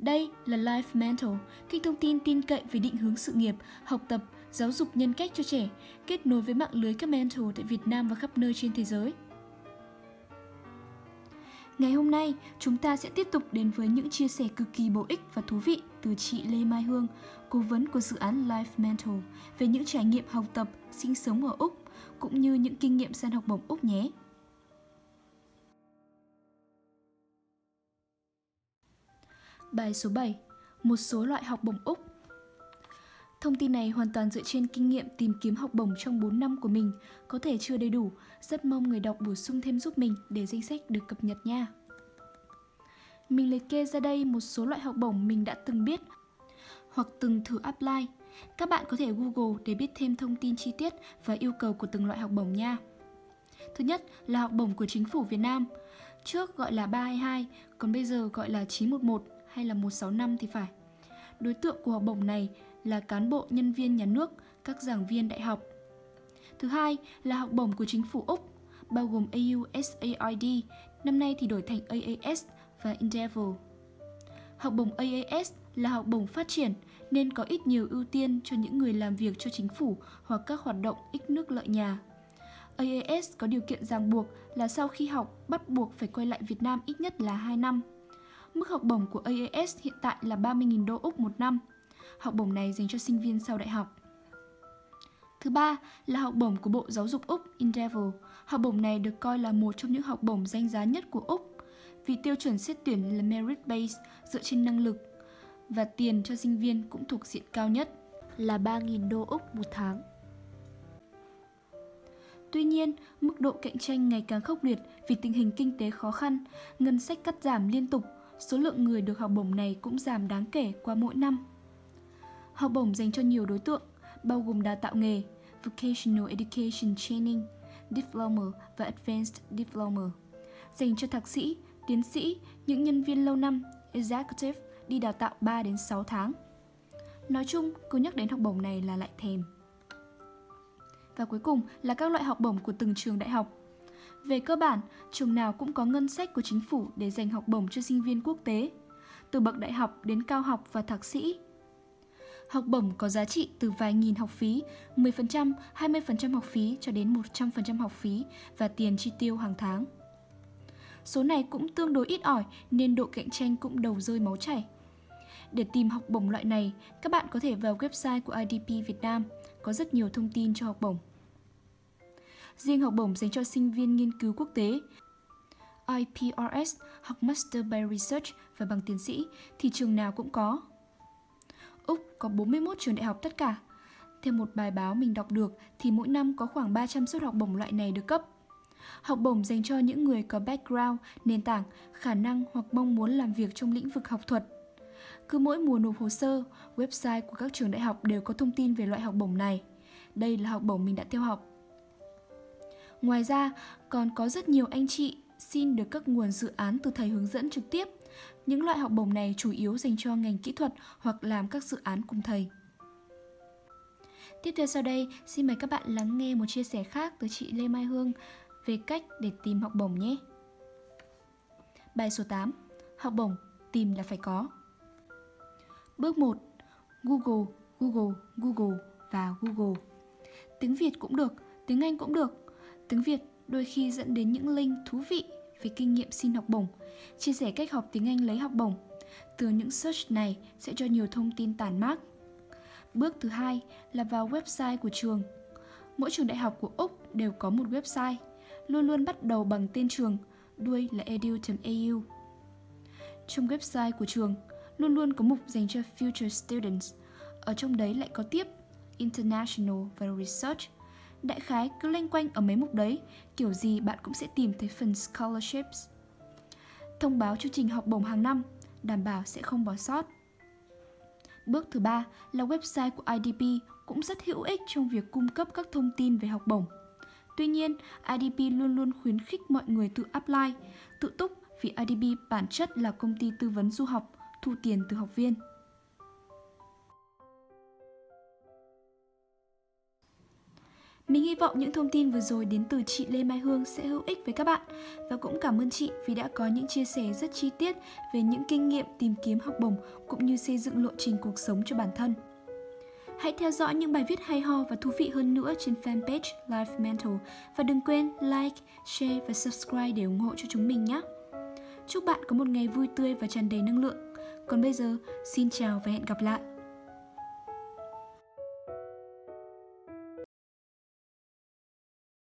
Đây là Life Mentor kênh thông tin tin cậy về định hướng sự nghiệp, học tập, giáo dục nhân cách cho trẻ, kết nối với mạng lưới các mentor tại Việt Nam và khắp nơi trên thế giới. Ngày hôm nay, chúng ta sẽ tiếp tục đến với những chia sẻ cực kỳ bổ ích và thú vị từ chị Lê Mai Hương, cố vấn của dự án Life Mentor về những trải nghiệm học tập, sinh sống ở Úc, cũng như những kinh nghiệm săn học bổng Úc nhé. Bài số 7. Một số loại học bổng Úc Thông tin này hoàn toàn dựa trên kinh nghiệm tìm kiếm học bổng trong 4 năm của mình, có thể chưa đầy đủ, rất mong người đọc bổ sung thêm giúp mình để danh sách được cập nhật nha. Mình liệt kê ra đây một số loại học bổng mình đã từng biết hoặc từng thử apply. Các bạn có thể Google để biết thêm thông tin chi tiết và yêu cầu của từng loại học bổng nha. Thứ nhất là học bổng của chính phủ Việt Nam. Trước gọi là 322, còn bây giờ gọi là 911 hay là 165 thì phải. Đối tượng của học bổng này là cán bộ nhân viên nhà nước, các giảng viên đại học. Thứ hai là học bổng của chính phủ Úc, bao gồm AUSAID, năm nay thì đổi thành AAS và Endeavour. Học bổng AAS là học bổng phát triển nên có ít nhiều ưu tiên cho những người làm việc cho chính phủ hoặc các hoạt động ích nước lợi nhà. AAS có điều kiện ràng buộc là sau khi học bắt buộc phải quay lại Việt Nam ít nhất là 2 năm. Mức học bổng của AAS hiện tại là 30.000 đô Úc một năm. Học bổng này dành cho sinh viên sau đại học. Thứ ba là học bổng của Bộ Giáo dục Úc Endeavour. Học bổng này được coi là một trong những học bổng danh giá nhất của Úc vì tiêu chuẩn xét tuyển là merit based dựa trên năng lực và tiền cho sinh viên cũng thuộc diện cao nhất là 3.000 đô Úc một tháng. Tuy nhiên, mức độ cạnh tranh ngày càng khốc liệt vì tình hình kinh tế khó khăn, ngân sách cắt giảm liên tục, số lượng người được học bổng này cũng giảm đáng kể qua mỗi năm. Học bổng dành cho nhiều đối tượng, bao gồm đào tạo nghề, Vocational Education Training, Diploma và Advanced Diploma. Dành cho thạc sĩ, tiến sĩ, những nhân viên lâu năm, Executive đi đào tạo 3 đến 6 tháng. Nói chung, cứ nhắc đến học bổng này là lại thèm. Và cuối cùng là các loại học bổng của từng trường đại học. Về cơ bản, trường nào cũng có ngân sách của chính phủ để dành học bổng cho sinh viên quốc tế, từ bậc đại học đến cao học và thạc sĩ. Học bổng có giá trị từ vài nghìn học phí, 10%, 20% học phí cho đến 100% học phí và tiền chi tiêu hàng tháng. Số này cũng tương đối ít ỏi nên độ cạnh tranh cũng đầu rơi máu chảy. Để tìm học bổng loại này, các bạn có thể vào website của IDP Việt Nam, có rất nhiều thông tin cho học bổng. Riêng học bổng dành cho sinh viên nghiên cứu quốc tế, IPRS, học Master by Research và bằng tiến sĩ thì trường nào cũng có. Úc có 41 trường đại học tất cả. Theo một bài báo mình đọc được thì mỗi năm có khoảng 300 suất học bổng loại này được cấp. Học bổng dành cho những người có background, nền tảng, khả năng hoặc mong muốn làm việc trong lĩnh vực học thuật. Cứ mỗi mùa nộp hồ sơ, website của các trường đại học đều có thông tin về loại học bổng này. Đây là học bổng mình đã theo học. Ngoài ra, còn có rất nhiều anh chị xin được các nguồn dự án từ thầy hướng dẫn trực tiếp. Những loại học bổng này chủ yếu dành cho ngành kỹ thuật hoặc làm các dự án cùng thầy. Tiếp theo sau đây, xin mời các bạn lắng nghe một chia sẻ khác từ chị Lê Mai Hương về cách để tìm học bổng nhé. Bài số 8. Học bổng tìm là phải có. Bước 1. Google, Google, Google và Google. Tiếng Việt cũng được, tiếng Anh cũng được. Tiếng Việt đôi khi dẫn đến những link thú vị về kinh nghiệm xin học bổng, chia sẻ cách học tiếng Anh lấy học bổng. Từ những search này sẽ cho nhiều thông tin tản mát. Bước thứ hai là vào website của trường. Mỗi trường đại học của Úc đều có một website, luôn luôn bắt đầu bằng tên trường, đuôi là edu.au. Trong website của trường, luôn luôn có mục dành cho future students. Ở trong đấy lại có tiếp international và research. Đại khái cứ lanh quanh ở mấy mục đấy, kiểu gì bạn cũng sẽ tìm thấy phần scholarships. Thông báo chương trình học bổng hàng năm, đảm bảo sẽ không bỏ sót. Bước thứ ba là website của IDP cũng rất hữu ích trong việc cung cấp các thông tin về học bổng. Tuy nhiên, IDP luôn luôn khuyến khích mọi người tự apply, tự túc vì IDP bản chất là công ty tư vấn du học, thu tiền từ học viên. Vọng những thông tin vừa rồi đến từ chị Lê Mai Hương sẽ hữu ích với các bạn và cũng cảm ơn chị vì đã có những chia sẻ rất chi tiết về những kinh nghiệm tìm kiếm học bổng cũng như xây dựng lộ trình cuộc sống cho bản thân. Hãy theo dõi những bài viết hay ho và thú vị hơn nữa trên fanpage Life Mental và đừng quên like, share và subscribe để ủng hộ cho chúng mình nhé. Chúc bạn có một ngày vui tươi và tràn đầy năng lượng. Còn bây giờ, xin chào và hẹn gặp lại.